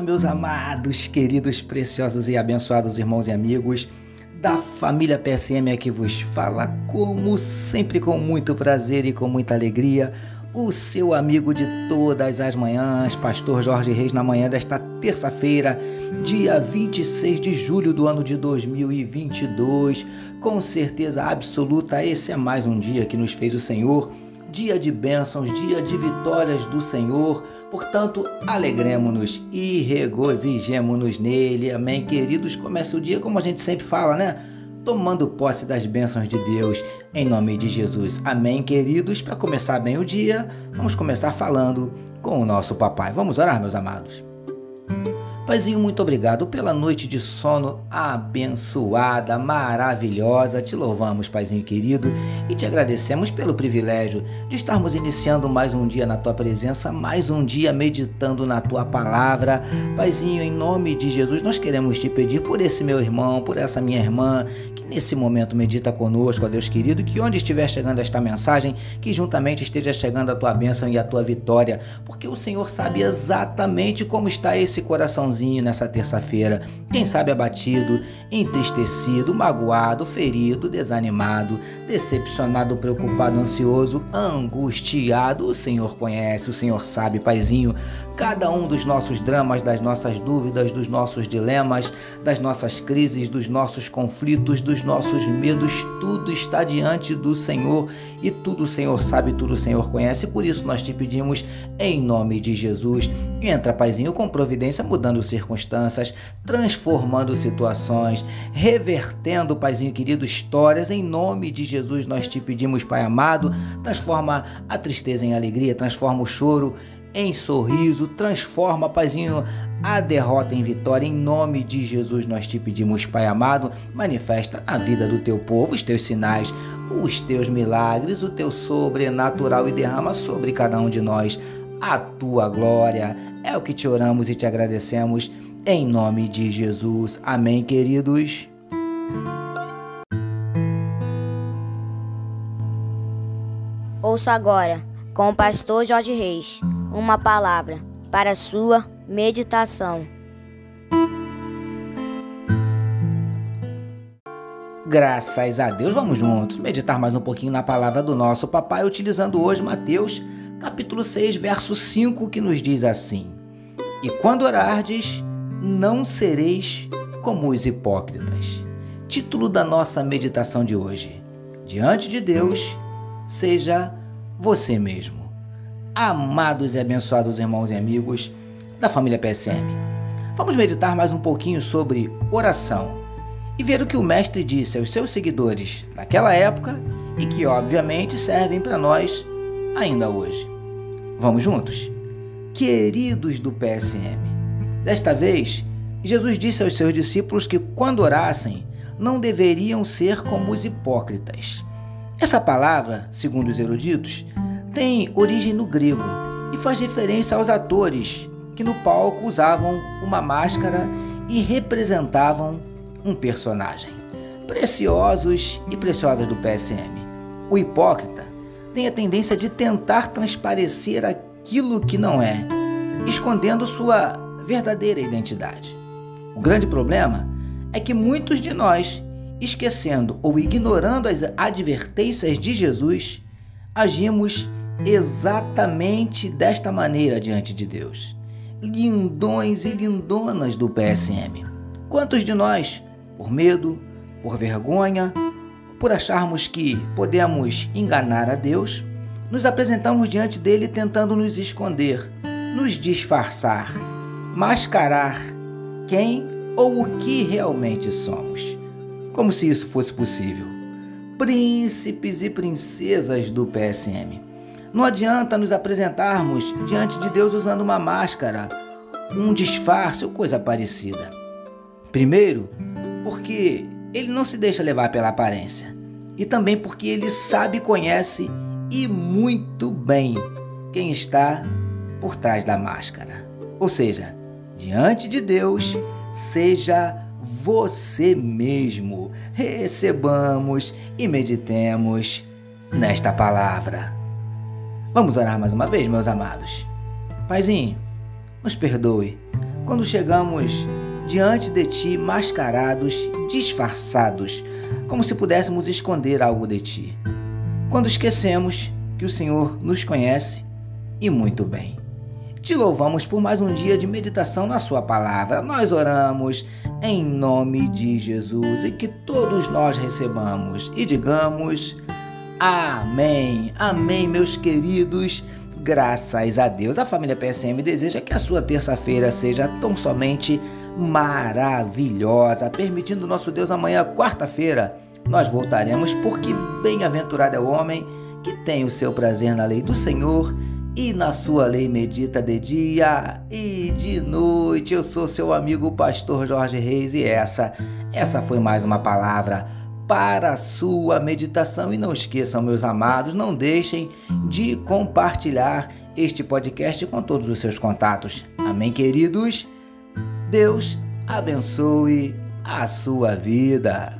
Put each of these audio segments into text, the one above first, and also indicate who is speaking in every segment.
Speaker 1: Meus amados, queridos, preciosos e abençoados irmãos e amigos da família PSM aqui vos fala, como sempre, com muito prazer e com muita alegria, o seu amigo de todas as manhãs, Pastor Jorge Reis, na manhã desta terça-feira, dia 26 de julho do ano de 2022. Com certeza absoluta, esse é mais um dia que nos fez o Senhor dia de bênçãos, dia de vitórias do Senhor. Portanto, alegremos-nos e regozijemos-nos nele. Amém, queridos? Comece o dia como a gente sempre fala, né? Tomando posse das bênçãos de Deus, em nome de Jesus. Amém, queridos? Para começar bem o dia, vamos começar falando com o nosso papai. Vamos orar, meus amados. Paizinho, muito obrigado pela noite de sono abençoada, maravilhosa. Te louvamos, Paizinho querido, e te agradecemos pelo privilégio de estarmos iniciando mais um dia na tua presença, mais um dia meditando na tua palavra. Paizinho, em nome de Jesus, nós queremos te pedir por esse meu irmão, por essa minha irmã, que nesse momento medita conosco, ó Deus querido, que onde estiver chegando esta mensagem, que juntamente esteja chegando a tua bênção e a tua vitória, porque o Senhor sabe exatamente como está esse coraçãozinho nessa terça-feira. Quem sabe abatido, entristecido, magoado, ferido, desanimado, decepcionado, preocupado, ansioso, angustiado. O Senhor conhece, o Senhor sabe, Paizinho, cada um dos nossos dramas, das nossas dúvidas, dos nossos dilemas, das nossas crises, dos nossos conflitos, dos nossos medos, tudo está diante do Senhor e tudo o Senhor sabe, tudo o Senhor conhece. Por isso nós te pedimos, em nome de Jesus, entra, Paizinho, com providência, mudando circunstâncias, transformando situações, revertendo, Paizinho querido, histórias. Em nome de Jesus nós te pedimos, Pai amado, transforma a tristeza em alegria, transforma o choro em sorriso, transforma, Paizinho, a derrota em vitória. Em nome de Jesus nós te pedimos, Pai amado, manifesta na vida do teu povo os teus sinais, os teus milagres, o teu sobrenatural e derrama sobre cada um de nós a tua glória. É o que te oramos e te agradecemos em nome de Jesus. Amém, queridos.
Speaker 2: Ouça agora, com o pastor Jorge Reis, uma palavra para sua meditação.
Speaker 1: Graças a Deus, vamos juntos meditar mais um pouquinho na palavra do nosso papai, utilizando hoje Mateus capítulo 6, verso 5, que nos diz assim: E quando orardes, não sereis como os hipócritas. Título da nossa meditação de hoje: Diante de Deus, seja você mesmo. Amados e abençoados irmãos e amigos da família PSM, vamos meditar mais um pouquinho sobre oração e ver o que o Mestre disse aos seus seguidores naquela época e que, obviamente, servem para nós ainda hoje. Vamos juntos? Queridos do PSM, desta vez, Jesus disse aos seus discípulos que quando orassem, não deveriam ser como os hipócritas. Essa palavra, segundo os eruditos, tem origem no grego e faz referência aos atores que no palco usavam uma máscara e representavam um personagem. Preciosos e preciosas do PSM. O hipócrita tem a tendência de tentar transparecer aquilo que não é, escondendo sua verdadeira identidade. O grande problema é que muitos de nós, esquecendo ou ignorando as advertências de Jesus, agimos exatamente desta maneira diante de Deus. Lindões e lindonas do PSM. Quantos de nós, por medo, por vergonha por acharmos que podemos enganar a Deus, nos apresentamos diante dele tentando nos esconder, nos disfarçar, mascarar quem ou o que realmente somos. Como se isso fosse possível. Príncipes e princesas do PSM. Não adianta nos apresentarmos diante de Deus usando uma máscara, um disfarce ou coisa parecida. Primeiro, porque ele não se deixa levar pela aparência. E também porque ele sabe, conhece e muito bem quem está por trás da máscara. Ou seja, diante de Deus, seja você mesmo. Recebamos e meditemos nesta palavra. Vamos orar mais uma vez, meus amados. Paizinho, nos perdoe quando chegamos diante de Ti mascarados, disfarçados, como se pudéssemos esconder algo de Ti. Quando esquecemos que o Senhor nos conhece e muito bem. Te louvamos por mais um dia de meditação na Sua palavra. Nós oramos em nome de Jesus e que todos nós recebamos e digamos Amém. Amém, meus queridos. Graças a Deus. A família PSM deseja que a sua terça-feira seja tão somente maravilhosa, permitindo nosso Deus amanhã, quarta-feira, nós voltaremos, porque bem-aventurado é o homem que tem o seu prazer na lei do Senhor e na sua lei medita de dia e de noite. Eu sou seu amigo pastor Jorge Reis e essa, essa foi mais uma palavra para a sua meditação e não esqueçam, meus amados, não deixem de compartilhar este podcast com todos os seus contatos. Amém, queridos. Deus abençoe a sua vida.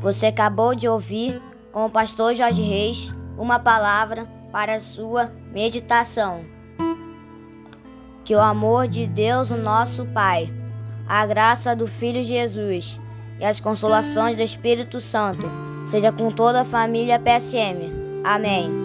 Speaker 2: Você acabou de ouvir com o pastor Jorge Reis uma palavra para a sua meditação. Que o amor de Deus, o nosso Pai, a graça do Filho Jesus e as consolações do Espírito Santo seja com toda a família PSM. Amém.